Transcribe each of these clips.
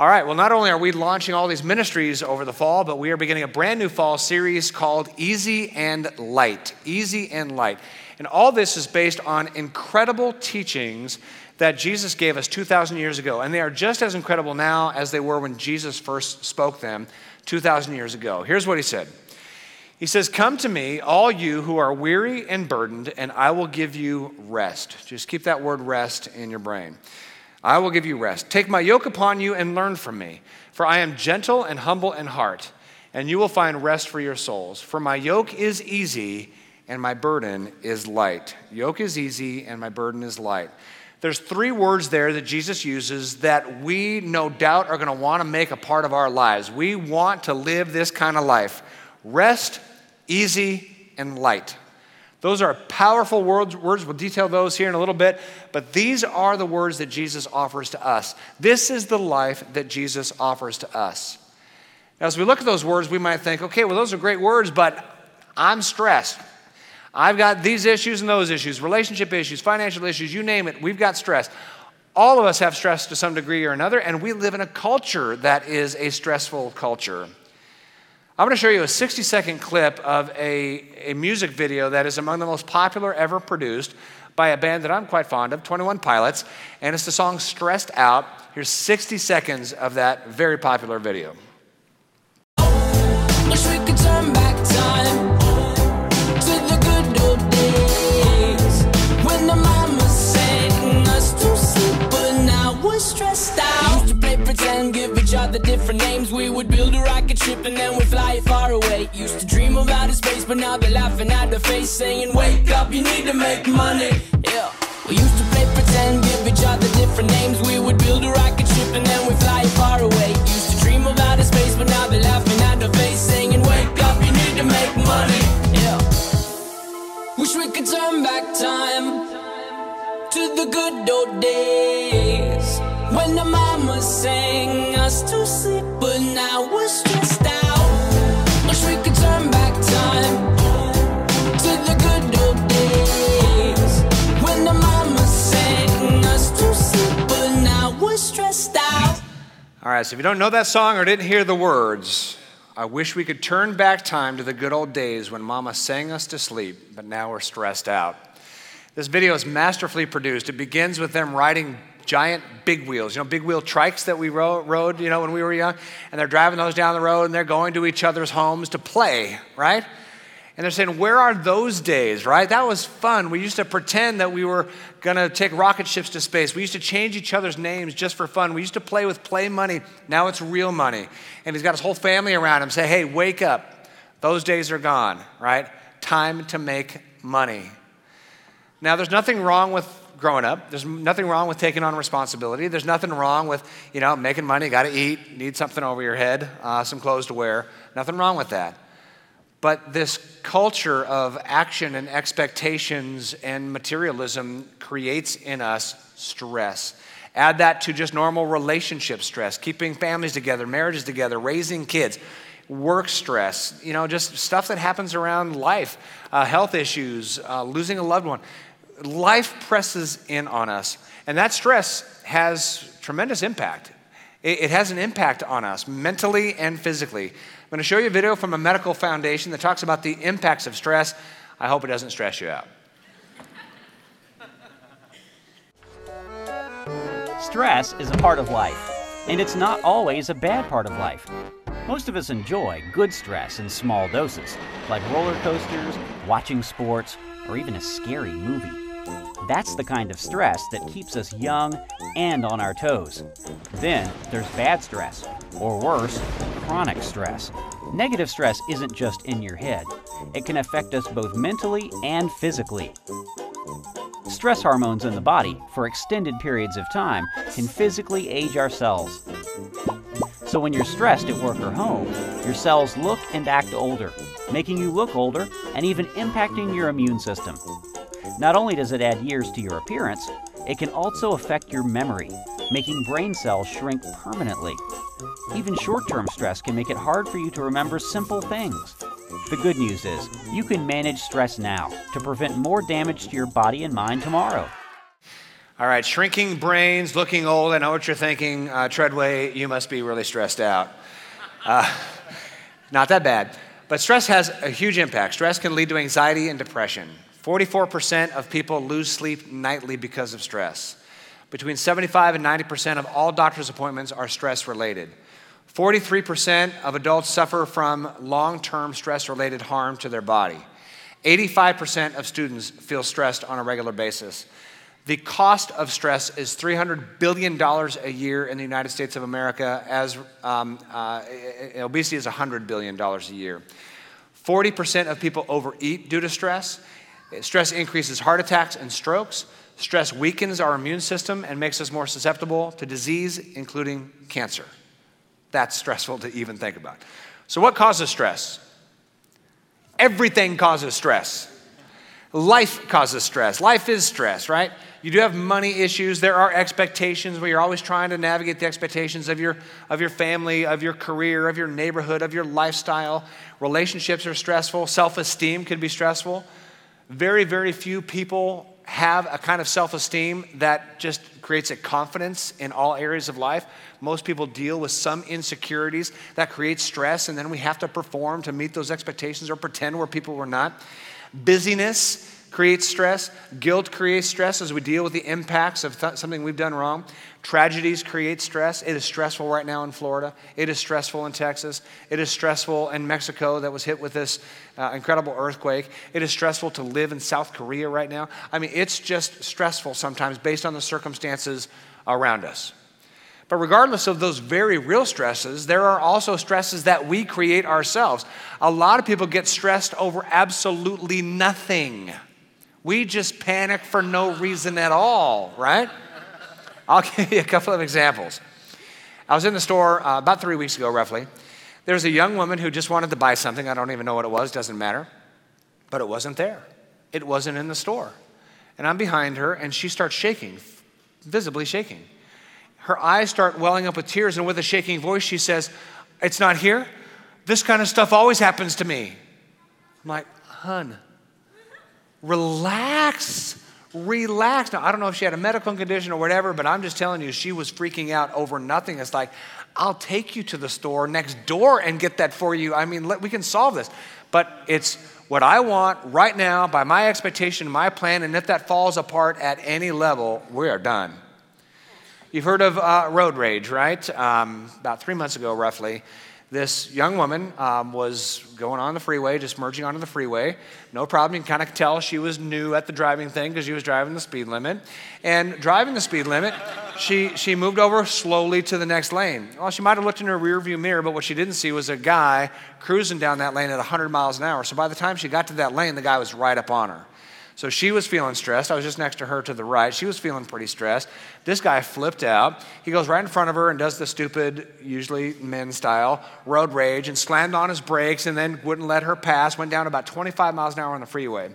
All right, well, not only are we launching all these ministries over the fall, but we are beginning a brand new fall series called Easy and Light. Easy and Light. And all this is based on incredible teachings that Jesus gave us 2,000 years ago. And they are just as incredible now as they were when Jesus first spoke them 2,000 years ago. Here's what he said He says, Come to me, all you who are weary and burdened, and I will give you rest. Just keep that word rest in your brain. I will give you rest. Take my yoke upon you and learn from me, for I am gentle and humble in heart, and you will find rest for your souls. For my yoke is easy and my burden is light. Yoke is easy and my burden is light. There's three words there that Jesus uses that we no doubt are going to want to make a part of our lives. We want to live this kind of life rest, easy, and light. Those are powerful words, words. We'll detail those here in a little bit, but these are the words that Jesus offers to us. This is the life that Jesus offers to us. Now, as we look at those words, we might think, okay, well, those are great words, but I'm stressed. I've got these issues and those issues, relationship issues, financial issues, you name it. We've got stress. All of us have stress to some degree or another, and we live in a culture that is a stressful culture. I'm going to show you a 60 second clip of a, a music video that is among the most popular ever produced by a band that I'm quite fond of, 21 Pilots, and it's the song Stressed Out. Here's 60 seconds of that very popular video. Different names. We would build a rocket ship and then we'd fly it far away. Used to dream of outer space, but now they're laughing at the face, saying, Wake up, you need to make money. Yeah. We used to play pretend, give each other different names. We would build a rocket ship and then we'd fly it far away. Used to dream of outer space, but now they're laughing at the face, saying, Wake up, you need to make money. Yeah. Wish we could turn back time to the good old days when the mama sang but now we're stressed out. All right, so if you don't know that song or didn't hear the words, I wish we could turn back time to the good old days when mama sang us to sleep, but now we're stressed out. This video is masterfully produced. It begins with them riding giant big wheels, you know, big wheel trikes that we rode, you know, when we were young. And they're driving those down the road and they're going to each other's homes to play, right? And they're saying, Where are those days, right? That was fun. We used to pretend that we were going to take rocket ships to space. We used to change each other's names just for fun. We used to play with play money. Now it's real money. And he's got his whole family around him say, Hey, wake up. Those days are gone, right? Time to make money. Now, there's nothing wrong with growing up. There's nothing wrong with taking on responsibility. There's nothing wrong with, you know, making money, got to eat, need something over your head, uh, some clothes to wear. Nothing wrong with that. But this culture of action and expectations and materialism creates in us stress. Add that to just normal relationship stress, keeping families together, marriages together, raising kids, work stress, you know, just stuff that happens around life, uh, health issues, uh, losing a loved one life presses in on us, and that stress has tremendous impact. It, has an impact on us mentally and physically. I'm going to show you a video from a medical foundation that talks about the impacts of stress. I hope it doesn't stress you out. Stress is a part of life, and it's not always a bad part of life. Most of us enjoy good stress in small doses, like roller coasters, watching sports, or even a scary movie. That's the kind of stress that keeps us young and on our toes. Then there's bad stress, or worse, chronic stress. Negative stress isn't just in your head, it can affect us both mentally and physically. Stress hormones in the body, for extended periods of time, can physically age our cells. So when you're stressed at work or home, your cells look and act older, making you look older and even impacting your immune system. Not only does it add years to your appearance, it can also affect your memory, making brain cells shrink permanently. Even short term stress can make it hard for you to remember simple things. The good news is, you can manage stress now to prevent more damage to your body and mind tomorrow. All right, shrinking brains, looking old. I know what you're thinking. Uh, Treadway, you must be really stressed out. Uh, not that bad. But stress has a huge impact. Stress can lead to anxiety and depression. 44% of people lose sleep nightly because of stress. Between 75 and 90% of all doctor's appointments are stress related. 43% of adults suffer from long term stress related harm to their body. 85% of students feel stressed on a regular basis. The cost of stress is $300 billion a year in the United States of America, as um, uh, obesity is $100 billion a year. 40% of people overeat due to stress. Stress increases heart attacks and strokes. Stress weakens our immune system and makes us more susceptible to disease, including cancer. That's stressful to even think about. So, what causes stress? Everything causes stress. Life causes stress. Life is stress, right? You do have money issues. There are expectations where you're always trying to navigate the expectations of your, of your family, of your career, of your neighborhood, of your lifestyle. Relationships are stressful. Self esteem can be stressful. Very, very few people have a kind of self esteem that just creates a confidence in all areas of life. Most people deal with some insecurities that create stress, and then we have to perform to meet those expectations or pretend we're people we're not. Busyness creates stress. Guilt creates stress as we deal with the impacts of th- something we've done wrong. Tragedies create stress. It is stressful right now in Florida. It is stressful in Texas. It is stressful in Mexico that was hit with this uh, incredible earthquake. It is stressful to live in South Korea right now. I mean, it's just stressful sometimes based on the circumstances around us. But regardless of those very real stresses, there are also stresses that we create ourselves. A lot of people get stressed over absolutely nothing. We just panic for no reason at all, right? I'll give you a couple of examples. I was in the store uh, about three weeks ago, roughly. There was a young woman who just wanted to buy something. I don't even know what it was, doesn't matter. But it wasn't there, it wasn't in the store. And I'm behind her, and she starts shaking, visibly shaking. Her eyes start welling up with tears, and with a shaking voice, she says, It's not here. This kind of stuff always happens to me. I'm like, Hun, relax. Relax. Now, I don't know if she had a medical condition or whatever, but I'm just telling you, she was freaking out over nothing. It's like, I'll take you to the store next door and get that for you. I mean, let, we can solve this. But it's what I want right now by my expectation, my plan, and if that falls apart at any level, we are done. You've heard of uh, road rage, right? Um, about three months ago, roughly, this young woman um, was going on the freeway, just merging onto the freeway. No problem. You can kind of tell she was new at the driving thing because she was driving the speed limit. And driving the speed limit, she, she moved over slowly to the next lane. Well, she might have looked in her rearview mirror, but what she didn't see was a guy cruising down that lane at 100 miles an hour. So by the time she got to that lane, the guy was right up on her. So she was feeling stressed. I was just next to her to the right. She was feeling pretty stressed. This guy flipped out. He goes right in front of her and does the stupid, usually men style, road rage and slammed on his brakes and then wouldn't let her pass. Went down about 25 miles an hour on the freeway.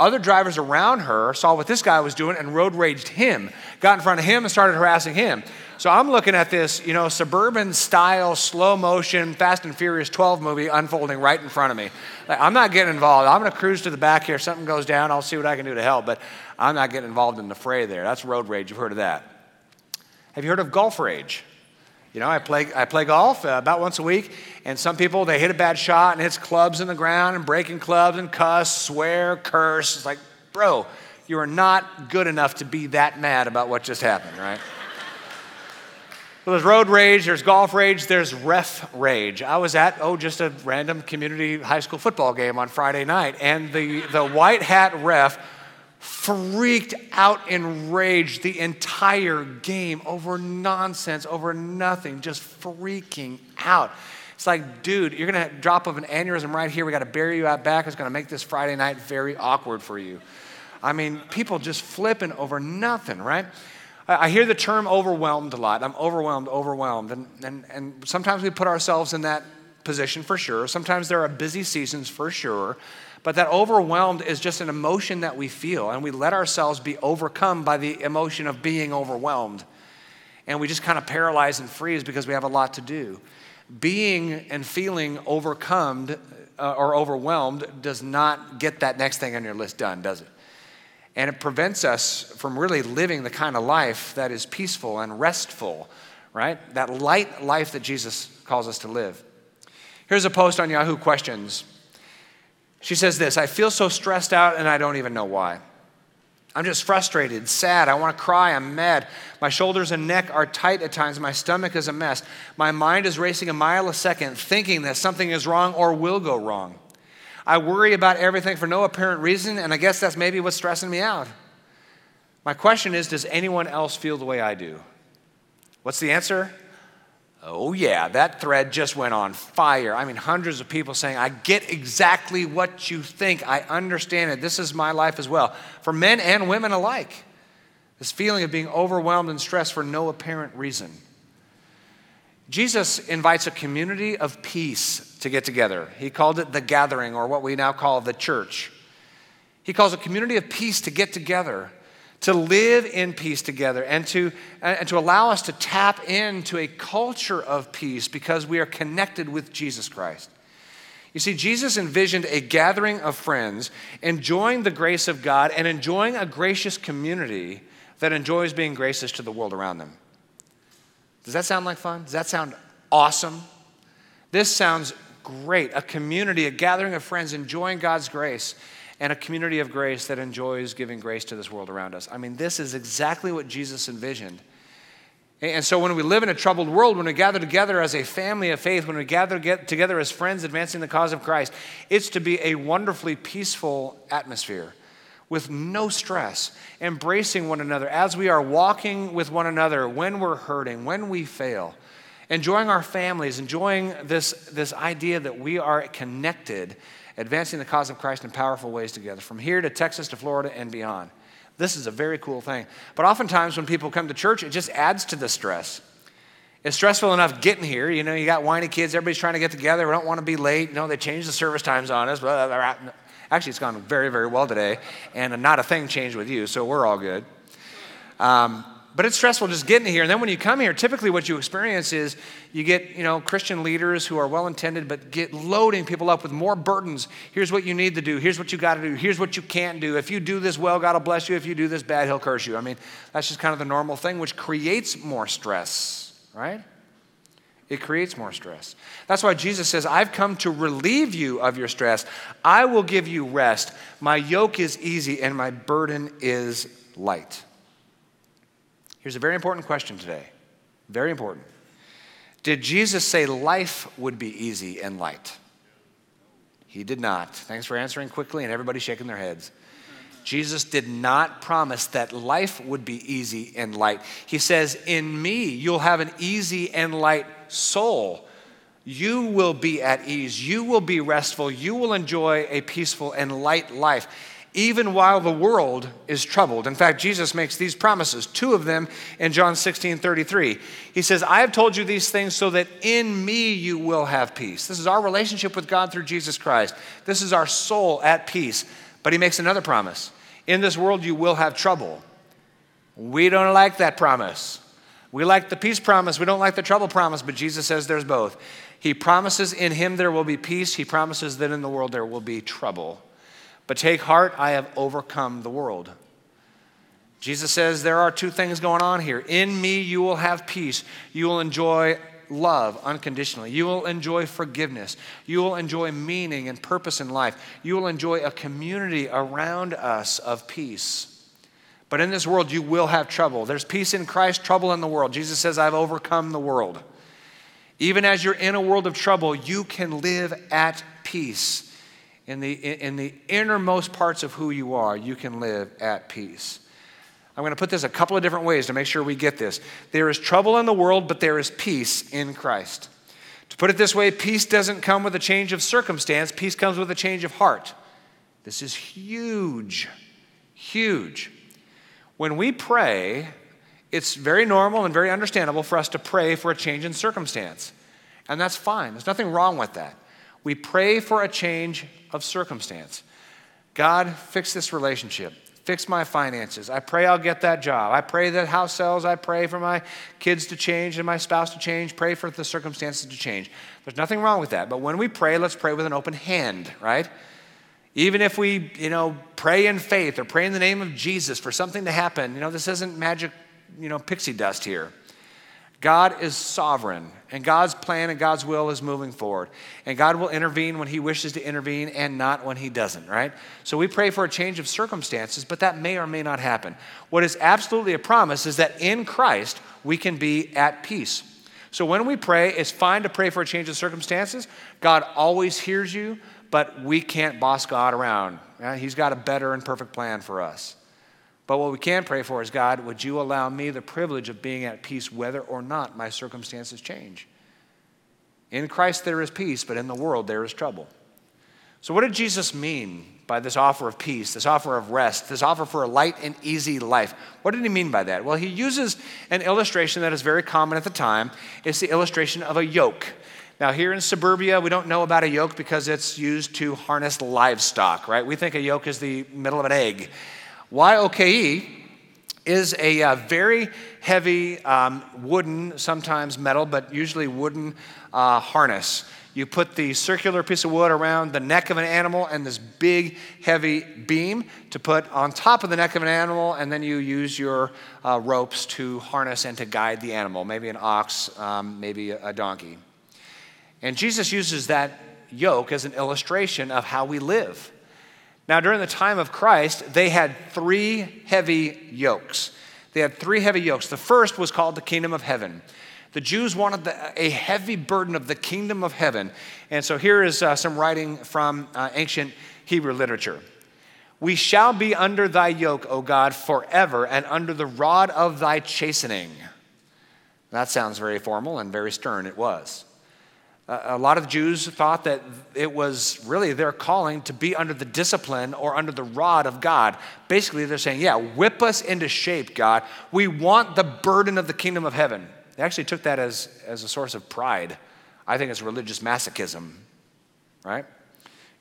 Other drivers around her saw what this guy was doing and road raged him, got in front of him and started harassing him. So I'm looking at this, you know, suburban style, slow motion, Fast and Furious 12 movie unfolding right in front of me. Like, I'm not getting involved. I'm going to cruise to the back here. If something goes down, I'll see what I can do to help. But I'm not getting involved in the fray there. That's road rage. You've heard of that. Have you heard of golf rage? You know, I play, I play golf uh, about once a week, and some people, they hit a bad shot and hits clubs in the ground and breaking clubs and cuss, swear, curse. It's like, bro, you are not good enough to be that mad about what just happened, right? well, there's road rage, there's golf rage, there's ref rage. I was at, oh, just a random community high school football game on Friday night, and the, the white hat ref freaked out in rage the entire game over nonsense, over nothing, just freaking out. It's like, dude, you're gonna drop of an aneurysm right here. We gotta bury you out back. It's gonna make this Friday night very awkward for you. I mean, people just flipping over nothing, right? I hear the term overwhelmed a lot. I'm overwhelmed, overwhelmed. And, and, and sometimes we put ourselves in that position for sure. Sometimes there are busy seasons for sure. But that overwhelmed is just an emotion that we feel, and we let ourselves be overcome by the emotion of being overwhelmed. And we just kind of paralyze and freeze because we have a lot to do. Being and feeling overcome uh, or overwhelmed does not get that next thing on your list done, does it? And it prevents us from really living the kind of life that is peaceful and restful, right? That light life that Jesus calls us to live. Here's a post on Yahoo Questions. She says this I feel so stressed out and I don't even know why. I'm just frustrated, sad. I want to cry. I'm mad. My shoulders and neck are tight at times. My stomach is a mess. My mind is racing a mile a second, thinking that something is wrong or will go wrong. I worry about everything for no apparent reason, and I guess that's maybe what's stressing me out. My question is Does anyone else feel the way I do? What's the answer? Oh, yeah, that thread just went on fire. I mean, hundreds of people saying, I get exactly what you think. I understand it. This is my life as well. For men and women alike, this feeling of being overwhelmed and stressed for no apparent reason. Jesus invites a community of peace to get together. He called it the gathering, or what we now call the church. He calls a community of peace to get together to live in peace together and to, and to allow us to tap into a culture of peace because we are connected with Jesus Christ. You see, Jesus envisioned a gathering of friends enjoying the grace of God and enjoying a gracious community that enjoys being gracious to the world around them. Does that sound like fun? Does that sound awesome? This sounds great. A community, a gathering of friends enjoying God's grace and a community of grace that enjoys giving grace to this world around us. I mean, this is exactly what Jesus envisioned. And so, when we live in a troubled world, when we gather together as a family of faith, when we gather together as friends advancing the cause of Christ, it's to be a wonderfully peaceful atmosphere with no stress, embracing one another as we are walking with one another when we're hurting, when we fail, enjoying our families, enjoying this, this idea that we are connected advancing the cause of Christ in powerful ways together, from here to Texas to Florida and beyond. This is a very cool thing. But oftentimes when people come to church, it just adds to the stress. It's stressful enough getting here. You know, you got whiny kids, everybody's trying to get together. We don't want to be late. No, they changed the service times on us. Actually, it's gone very, very well today, and not a thing changed with you, so we're all good. Um, but it's stressful just getting here. And then when you come here, typically what you experience is you get, you know, Christian leaders who are well intended, but get loading people up with more burdens. Here's what you need to do. Here's what you got to do. Here's what you can't do. If you do this well, God will bless you. If you do this bad, He'll curse you. I mean, that's just kind of the normal thing, which creates more stress, right? It creates more stress. That's why Jesus says, I've come to relieve you of your stress. I will give you rest. My yoke is easy and my burden is light. Here's a very important question today. Very important. Did Jesus say life would be easy and light? He did not. Thanks for answering quickly and everybody shaking their heads. Jesus did not promise that life would be easy and light. He says, In me, you'll have an easy and light soul. You will be at ease. You will be restful. You will enjoy a peaceful and light life even while the world is troubled. In fact, Jesus makes these promises, two of them in John 16 33. He says, I have told you these things so that in me you will have peace. This is our relationship with God through Jesus Christ. This is our soul at peace. But he makes another promise In this world you will have trouble. We don't like that promise. We like the peace promise, we don't like the trouble promise, but Jesus says there's both. He promises in him there will be peace, he promises that in the world there will be trouble. But take heart, I have overcome the world. Jesus says there are two things going on here. In me, you will have peace. You will enjoy love unconditionally. You will enjoy forgiveness. You will enjoy meaning and purpose in life. You will enjoy a community around us of peace. But in this world, you will have trouble. There's peace in Christ, trouble in the world. Jesus says, I've overcome the world. Even as you're in a world of trouble, you can live at peace in the, in the innermost parts of who you are, you can live at peace. I'm going to put this a couple of different ways to make sure we get this. There is trouble in the world, but there is peace in Christ. To put it this way, peace doesn't come with a change of circumstance, peace comes with a change of heart. This is huge, huge. When we pray, it's very normal and very understandable for us to pray for a change in circumstance. And that's fine, there's nothing wrong with that. We pray for a change of circumstance. God, fix this relationship. Fix my finances. I pray I'll get that job. I pray that house sells. I pray for my kids to change and my spouse to change. Pray for the circumstances to change. There's nothing wrong with that. But when we pray, let's pray with an open hand, right? Even if we, you know, pray in faith or pray in the name of Jesus for something to happen, you know, this isn't magic, you know, pixie dust here. God is sovereign, and God's plan and God's will is moving forward. And God will intervene when He wishes to intervene and not when He doesn't, right? So we pray for a change of circumstances, but that may or may not happen. What is absolutely a promise is that in Christ we can be at peace. So when we pray, it's fine to pray for a change of circumstances. God always hears you, but we can't boss God around. He's got a better and perfect plan for us. But what we can pray for is God, would you allow me the privilege of being at peace whether or not my circumstances change? In Christ there is peace, but in the world there is trouble. So, what did Jesus mean by this offer of peace, this offer of rest, this offer for a light and easy life? What did he mean by that? Well, he uses an illustration that is very common at the time. It's the illustration of a yoke. Now, here in suburbia, we don't know about a yoke because it's used to harness livestock, right? We think a yoke is the middle of an egg. YOKE is a uh, very heavy um, wooden, sometimes metal, but usually wooden uh, harness. You put the circular piece of wood around the neck of an animal and this big, heavy beam to put on top of the neck of an animal, and then you use your uh, ropes to harness and to guide the animal, maybe an ox, um, maybe a donkey. And Jesus uses that yoke as an illustration of how we live. Now, during the time of Christ, they had three heavy yokes. They had three heavy yokes. The first was called the kingdom of heaven. The Jews wanted the, a heavy burden of the kingdom of heaven. And so here is uh, some writing from uh, ancient Hebrew literature. We shall be under thy yoke, O God, forever, and under the rod of thy chastening. That sounds very formal and very stern. It was a lot of Jews thought that it was really their calling to be under the discipline or under the rod of God. Basically, they're saying, Yeah, whip us into shape, God. We want the burden of the kingdom of heaven. They actually took that as, as a source of pride. I think it's religious masochism, right?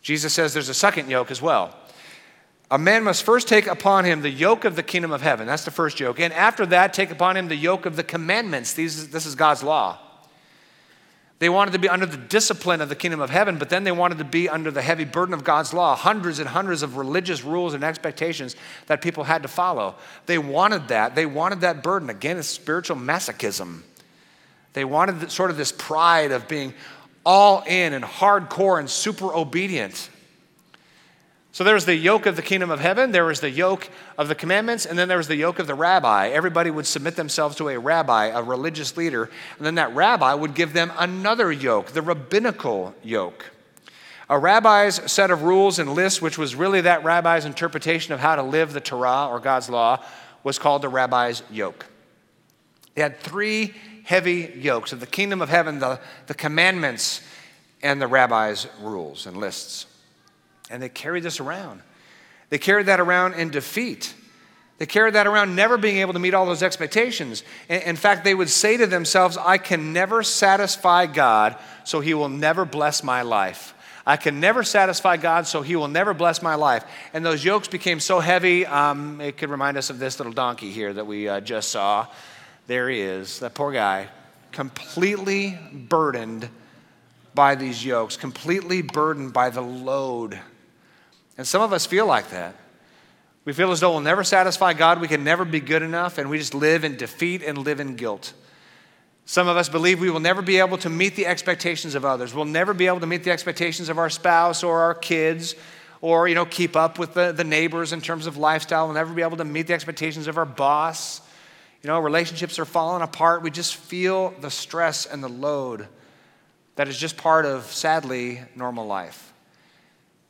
Jesus says there's a second yoke as well. A man must first take upon him the yoke of the kingdom of heaven. That's the first yoke. And after that, take upon him the yoke of the commandments. These, this is God's law. They wanted to be under the discipline of the kingdom of heaven, but then they wanted to be under the heavy burden of God's law, hundreds and hundreds of religious rules and expectations that people had to follow. They wanted that. They wanted that burden. Again, it's spiritual masochism. They wanted sort of this pride of being all in and hardcore and super obedient. So there was the yoke of the kingdom of heaven, there was the yoke of the commandments, and then there was the yoke of the rabbi. Everybody would submit themselves to a rabbi, a religious leader, and then that rabbi would give them another yoke, the rabbinical yoke. A rabbi's set of rules and lists, which was really that rabbi's interpretation of how to live the Torah or God's law, was called the rabbi's yoke. They had three heavy yokes of the kingdom of heaven, the, the commandments, and the rabbi's rules and lists. And they carried this around. They carried that around in defeat. They carried that around never being able to meet all those expectations. In fact, they would say to themselves, I can never satisfy God, so he will never bless my life. I can never satisfy God, so he will never bless my life. And those yokes became so heavy, um, it could remind us of this little donkey here that we uh, just saw. There he is, that poor guy, completely burdened by these yokes, completely burdened by the load and some of us feel like that. We feel as though we'll never satisfy God, we can never be good enough, and we just live in defeat and live in guilt. Some of us believe we will never be able to meet the expectations of others. We'll never be able to meet the expectations of our spouse or our kids or you know keep up with the, the neighbors in terms of lifestyle. We'll never be able to meet the expectations of our boss. You know, relationships are falling apart. We just feel the stress and the load that is just part of, sadly, normal life.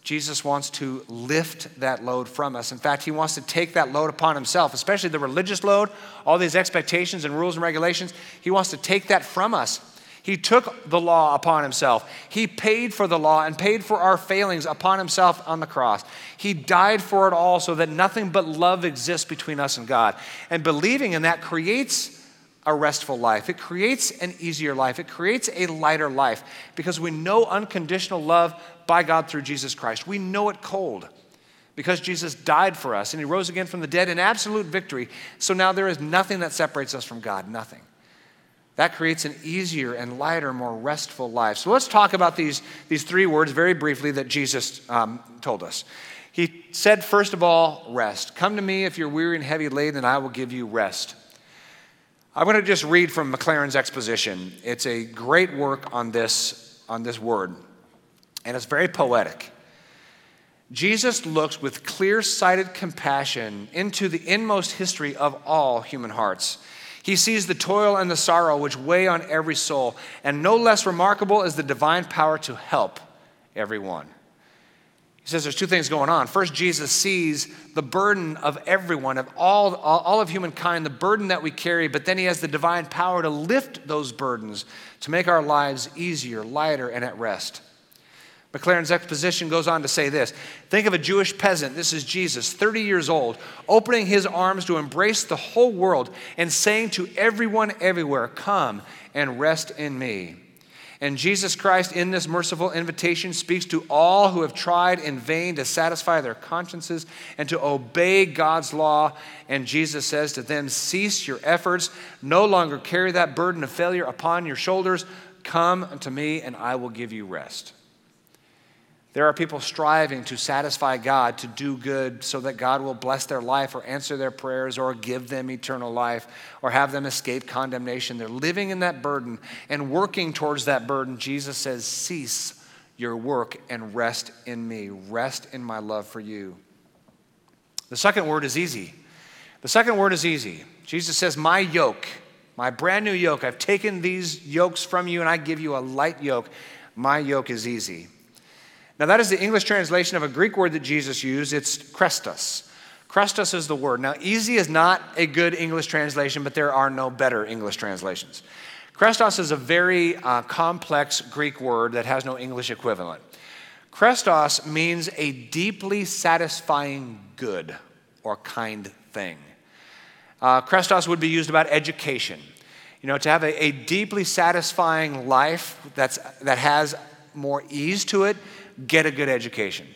Jesus wants to lift that load from us. In fact, he wants to take that load upon himself, especially the religious load, all these expectations and rules and regulations. He wants to take that from us. He took the law upon himself. He paid for the law and paid for our failings upon himself on the cross. He died for it all so that nothing but love exists between us and God. And believing in that creates a restful life. It creates an easier life. It creates a lighter life because we know unconditional love by God through Jesus Christ. We know it cold because Jesus died for us and he rose again from the dead in absolute victory. So now there is nothing that separates us from God, nothing. That creates an easier and lighter, more restful life. So let's talk about these, these three words very briefly that Jesus um, told us. He said, first of all, rest. Come to me if you're weary and heavy laden, and I will give you rest. I'm going to just read from Maclaren's exposition. It's a great work on this, on this word, and it's very poetic. Jesus looks with clear sighted compassion into the inmost history of all human hearts. He sees the toil and the sorrow which weigh on every soul, and no less remarkable is the divine power to help everyone. He says there's two things going on. First, Jesus sees the burden of everyone, of all, all of humankind, the burden that we carry, but then he has the divine power to lift those burdens, to make our lives easier, lighter, and at rest. Maclaren's exposition goes on to say this Think of a Jewish peasant, this is Jesus, 30 years old, opening his arms to embrace the whole world and saying to everyone everywhere, Come and rest in me. And Jesus Christ, in this merciful invitation, speaks to all who have tried in vain to satisfy their consciences and to obey God's law. And Jesus says to them, Cease your efforts, no longer carry that burden of failure upon your shoulders. Come unto me, and I will give you rest. There are people striving to satisfy God, to do good, so that God will bless their life or answer their prayers or give them eternal life or have them escape condemnation. They're living in that burden and working towards that burden. Jesus says, Cease your work and rest in me, rest in my love for you. The second word is easy. The second word is easy. Jesus says, My yoke, my brand new yoke, I've taken these yokes from you and I give you a light yoke. My yoke is easy. Now, that is the English translation of a Greek word that Jesus used. It's krestos. Krestos is the word. Now, easy is not a good English translation, but there are no better English translations. Krestos is a very uh, complex Greek word that has no English equivalent. Krestos means a deeply satisfying good or kind thing. Uh, Krestos would be used about education. You know, to have a, a deeply satisfying life that's, that has more ease to it, get a good education.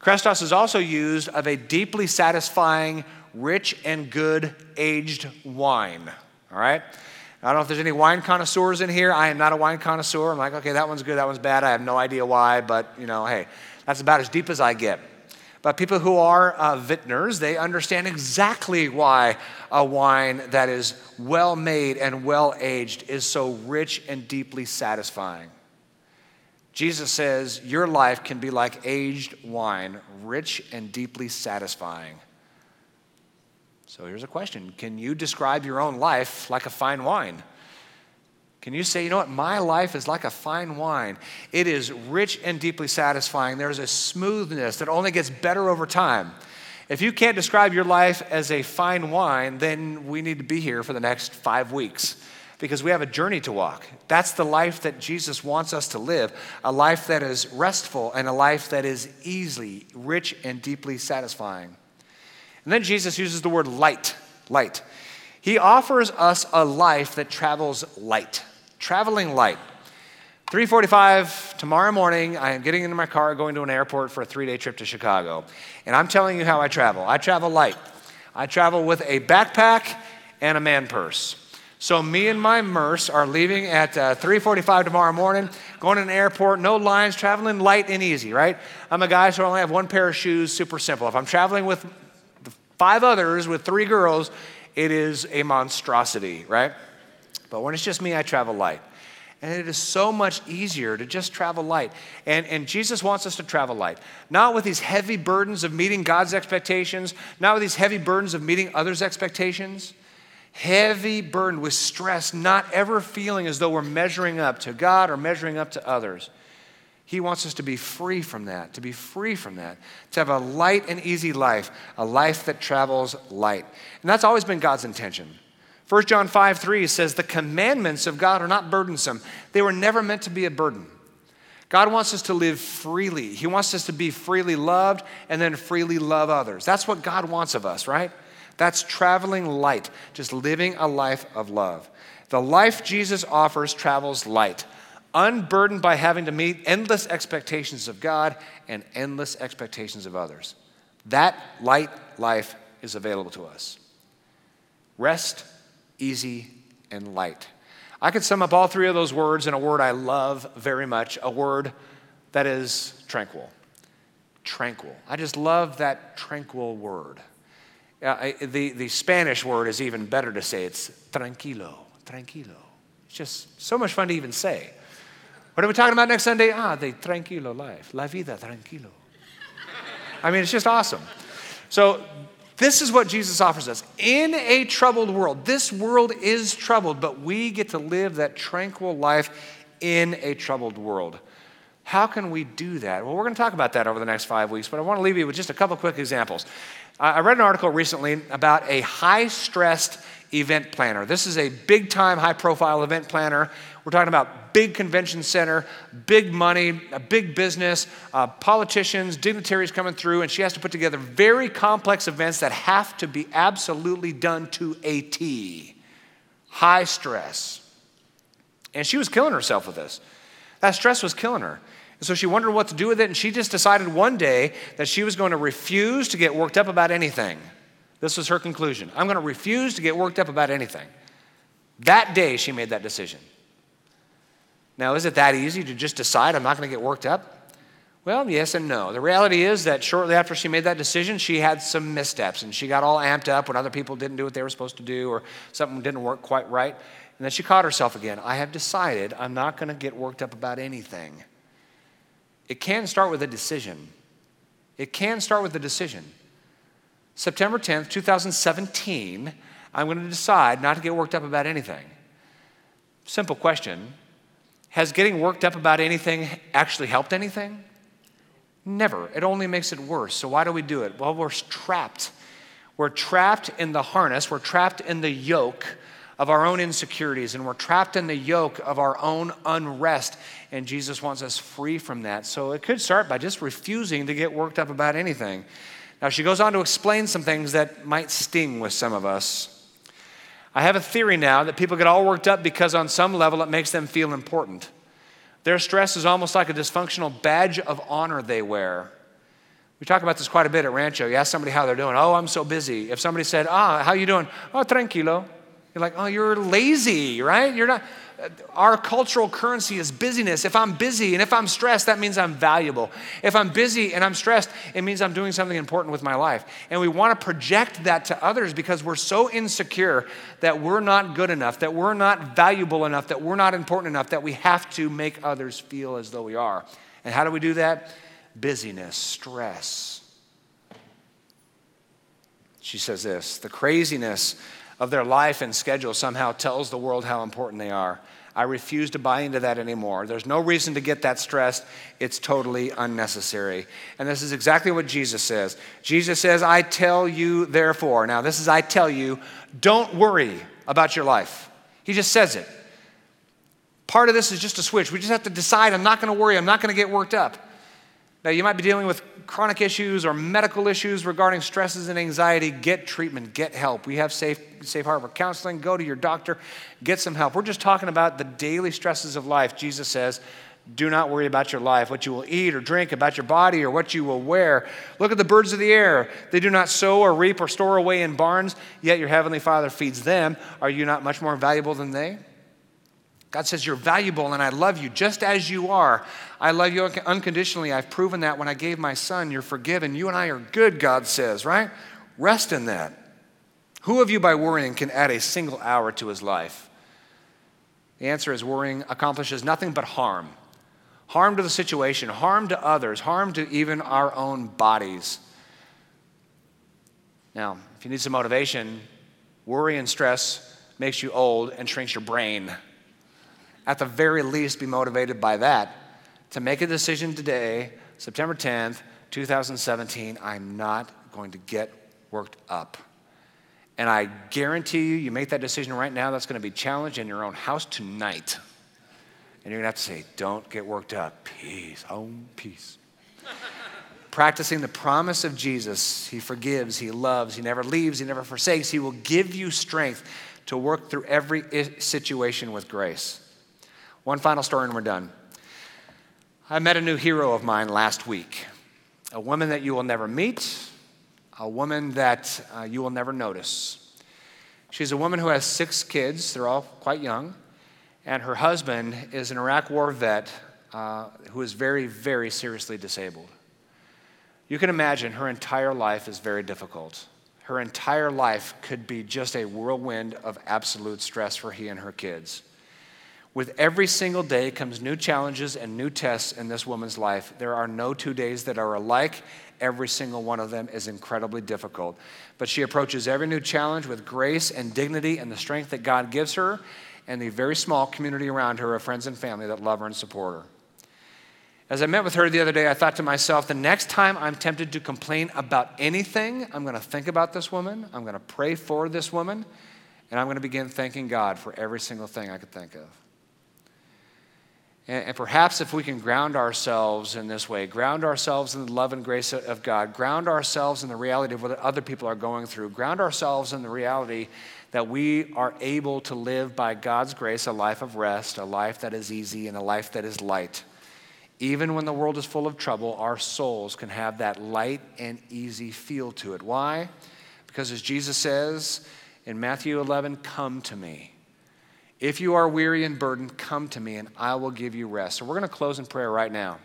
Krestos is also used of a deeply satisfying, rich and good aged wine. All right? I don't know if there's any wine connoisseurs in here. I am not a wine connoisseur. I'm like, okay, that one's good, that one's bad. I have no idea why, but you know, hey, that's about as deep as I get. But people who are uh, vintners, they understand exactly why a wine that is well made and well aged is so rich and deeply satisfying. Jesus says, Your life can be like aged wine, rich and deeply satisfying. So here's a question Can you describe your own life like a fine wine? Can you say, you know what, my life is like a fine wine? It is rich and deeply satisfying. There's a smoothness that only gets better over time. If you can't describe your life as a fine wine, then we need to be here for the next five weeks because we have a journey to walk. That's the life that Jesus wants us to live a life that is restful and a life that is easily, rich, and deeply satisfying. And then Jesus uses the word light, light. He offers us a life that travels light, traveling light. 3:45 tomorrow morning, I am getting into my car going to an airport for a 3-day trip to Chicago. And I'm telling you how I travel. I travel light. I travel with a backpack and a man purse. So me and my murse are leaving at uh, 3:45 tomorrow morning, going to an airport, no lines, traveling light and easy, right? I'm a guy, so I only have one pair of shoes, super simple. If I'm traveling with five others, with three girls, it is a monstrosity, right? But when it's just me, I travel light. And it is so much easier to just travel light. And, and Jesus wants us to travel light. Not with these heavy burdens of meeting God's expectations, not with these heavy burdens of meeting others' expectations heavy burdened with stress, not ever feeling as though we're measuring up to God or measuring up to others. He wants us to be free from that, to be free from that, to have a light and easy life, a life that travels light. And that's always been God's intention. 1 John 5 3 says, The commandments of God are not burdensome. They were never meant to be a burden. God wants us to live freely. He wants us to be freely loved and then freely love others. That's what God wants of us, right? That's traveling light, just living a life of love. The life Jesus offers travels light, unburdened by having to meet endless expectations of God and endless expectations of others. That light life is available to us. Rest, easy, and light. I could sum up all three of those words in a word I love very much, a word that is tranquil. Tranquil. I just love that tranquil word. The, the Spanish word is even better to say. It's tranquilo, tranquilo. It's just so much fun to even say. What are we talking about next Sunday? Ah, the tranquilo life, la vida tranquilo. I mean, it's just awesome. So, this is what Jesus offers us. In a troubled world, this world is troubled, but we get to live that tranquil life in a troubled world. How can we do that? Well, we're going to talk about that over the next five weeks, but I want to leave you with just a couple quick examples. I read an article recently about a high stressed event planner. This is a big time, high profile event planner. We're talking about big convention center, big money, a big business, uh, politicians, dignitaries coming through, and she has to put together very complex events that have to be absolutely done to a T. High stress. And she was killing herself with this. That stress was killing her. And so she wondered what to do with it, and she just decided one day that she was going to refuse to get worked up about anything. This was her conclusion. I'm going to refuse to get worked up about anything. That day, she made that decision. Now, is it that easy to just decide I'm not going to get worked up? Well, yes and no. The reality is that shortly after she made that decision, she had some missteps and she got all amped up when other people didn't do what they were supposed to do or something didn't work quite right. And then she caught herself again. I have decided I'm not going to get worked up about anything. It can start with a decision. It can start with a decision. September 10th, 2017, I'm going to decide not to get worked up about anything. Simple question Has getting worked up about anything actually helped anything? Never. It only makes it worse. So, why do we do it? Well, we're trapped. We're trapped in the harness, we're trapped in the yoke of our own insecurities, and we're trapped in the yoke of our own unrest. And Jesus wants us free from that. So it could start by just refusing to get worked up about anything. Now, she goes on to explain some things that might sting with some of us. I have a theory now that people get all worked up because, on some level, it makes them feel important. Their stress is almost like a dysfunctional badge of honor they wear. We talk about this quite a bit at Rancho. You ask somebody how they're doing. Oh, I'm so busy. If somebody said, Ah, how you doing? Oh, tranquilo. You're like, oh, you're lazy, right? You're not. Our cultural currency is busyness. If I'm busy and if I'm stressed, that means I'm valuable. If I'm busy and I'm stressed, it means I'm doing something important with my life. And we want to project that to others because we're so insecure that we're not good enough, that we're not valuable enough, that we're not important enough, that we have to make others feel as though we are. And how do we do that? Busyness, stress. She says this the craziness of their life and schedule somehow tells the world how important they are. I refuse to buy into that anymore. There's no reason to get that stressed. It's totally unnecessary. And this is exactly what Jesus says. Jesus says, I tell you, therefore. Now, this is I tell you, don't worry about your life. He just says it. Part of this is just a switch. We just have to decide I'm not going to worry, I'm not going to get worked up. Now, you might be dealing with chronic issues or medical issues regarding stresses and anxiety. Get treatment, get help. We have safe, safe harbor counseling. Go to your doctor, get some help. We're just talking about the daily stresses of life. Jesus says, do not worry about your life, what you will eat or drink, about your body or what you will wear. Look at the birds of the air. They do not sow or reap or store away in barns, yet your heavenly Father feeds them. Are you not much more valuable than they? God says, You're valuable and I love you just as you are. I love you unconditionally. I've proven that when I gave my son. You're forgiven. You and I are good, God says, right? Rest in that. Who of you, by worrying, can add a single hour to his life? The answer is worrying accomplishes nothing but harm harm to the situation, harm to others, harm to even our own bodies. Now, if you need some motivation, worry and stress makes you old and shrinks your brain at the very least, be motivated by that to make a decision today, September 10th, 2017. I'm not going to get worked up. And I guarantee you, you make that decision right now, that's going to be challenged in your own house tonight. And you're going to have to say, Don't get worked up. Peace, home, peace. Practicing the promise of Jesus, He forgives, He loves, He never leaves, He never forsakes. He will give you strength to work through every situation with grace. One final story and we're done. I met a new hero of mine last week, a woman that you will never meet, a woman that uh, you will never notice. She's a woman who has six kids, they're all quite young, And her husband is an Iraq war vet uh, who is very, very seriously disabled. You can imagine her entire life is very difficult. Her entire life could be just a whirlwind of absolute stress for he and her kids. With every single day comes new challenges and new tests in this woman's life. There are no two days that are alike. Every single one of them is incredibly difficult. But she approaches every new challenge with grace and dignity and the strength that God gives her and the very small community around her of friends and family that love her and support her. As I met with her the other day, I thought to myself, the next time I'm tempted to complain about anything, I'm going to think about this woman, I'm going to pray for this woman, and I'm going to begin thanking God for every single thing I could think of. And, and, perhaps if we can ground ourselves in this way, ground ourselves in the love and grace of God, ground ourselves in the reality of what other people are going through, ground ourselves in the reality that we are able to live by God's grace a life of rest, a life that is easy, and a life that is light. Even when the world is full of trouble, our souls can have that light and easy feel to it. Why? Because as Jesus says in Matthew 11, come to me. If you are weary and burdened, come to me and I will give you rest. So we're going to close in prayer right now.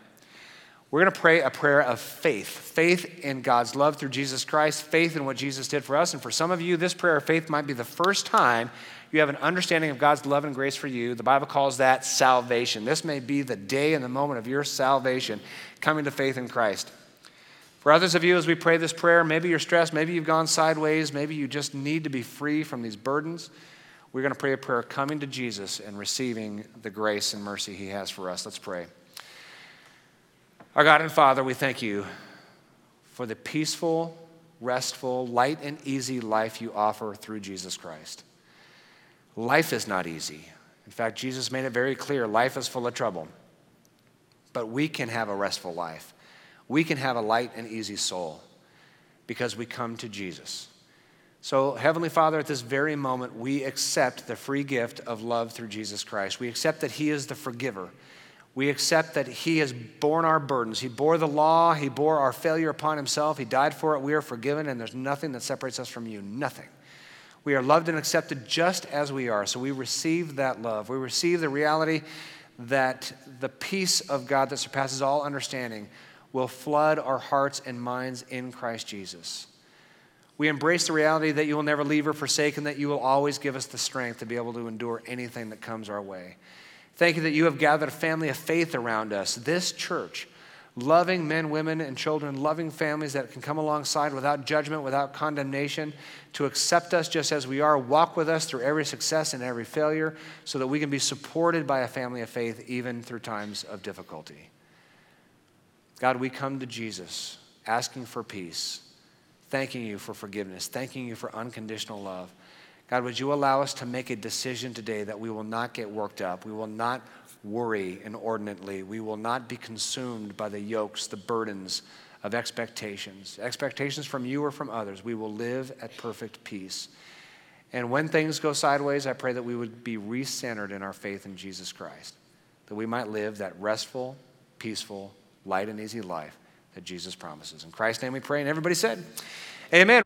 We're going to pray a prayer of faith faith in God's love through Jesus Christ, faith in what Jesus did for us. And for some of you, this prayer of faith might be the first time you have an understanding of God's love and grace for you. The Bible calls that salvation. This may be the day and the moment of your salvation, coming to faith in Christ. For others of you, as we pray this prayer, maybe you're stressed, maybe you've gone sideways, maybe you just need to be free from these burdens. We're going to pray a prayer coming to Jesus and receiving the grace and mercy he has for us. Let's pray. Our God and Father, we thank you for the peaceful, restful, light, and easy life you offer through Jesus Christ. Life is not easy. In fact, Jesus made it very clear life is full of trouble. But we can have a restful life. We can have a light and easy soul because we come to Jesus. So, Heavenly Father, at this very moment, we accept the free gift of love through Jesus Christ. We accept that He is the forgiver we accept that He has borne our burdens. He bore the law, He bore our failure upon Himself. He died for it. We are forgiven, and there's nothing that separates us from you. Nothing. We are loved and accepted just as we are. So we receive that love. We receive the reality that the peace of God that surpasses all understanding will flood our hearts and minds in Christ Jesus. We embrace the reality that you will never leave or forsake and that you will always give us the strength to be able to endure anything that comes our way. Thank you that you have gathered a family of faith around us, this church, loving men, women, and children, loving families that can come alongside without judgment, without condemnation, to accept us just as we are, walk with us through every success and every failure, so that we can be supported by a family of faith even through times of difficulty. God, we come to Jesus asking for peace, thanking you for forgiveness, thanking you for unconditional love. God, would you allow us to make a decision today that we will not get worked up? We will not worry inordinately. We will not be consumed by the yokes, the burdens of expectations, expectations from you or from others. We will live at perfect peace. And when things go sideways, I pray that we would be recentered in our faith in Jesus Christ, that we might live that restful, peaceful, light, and easy life that Jesus promises. In Christ's name we pray. And everybody said, Amen.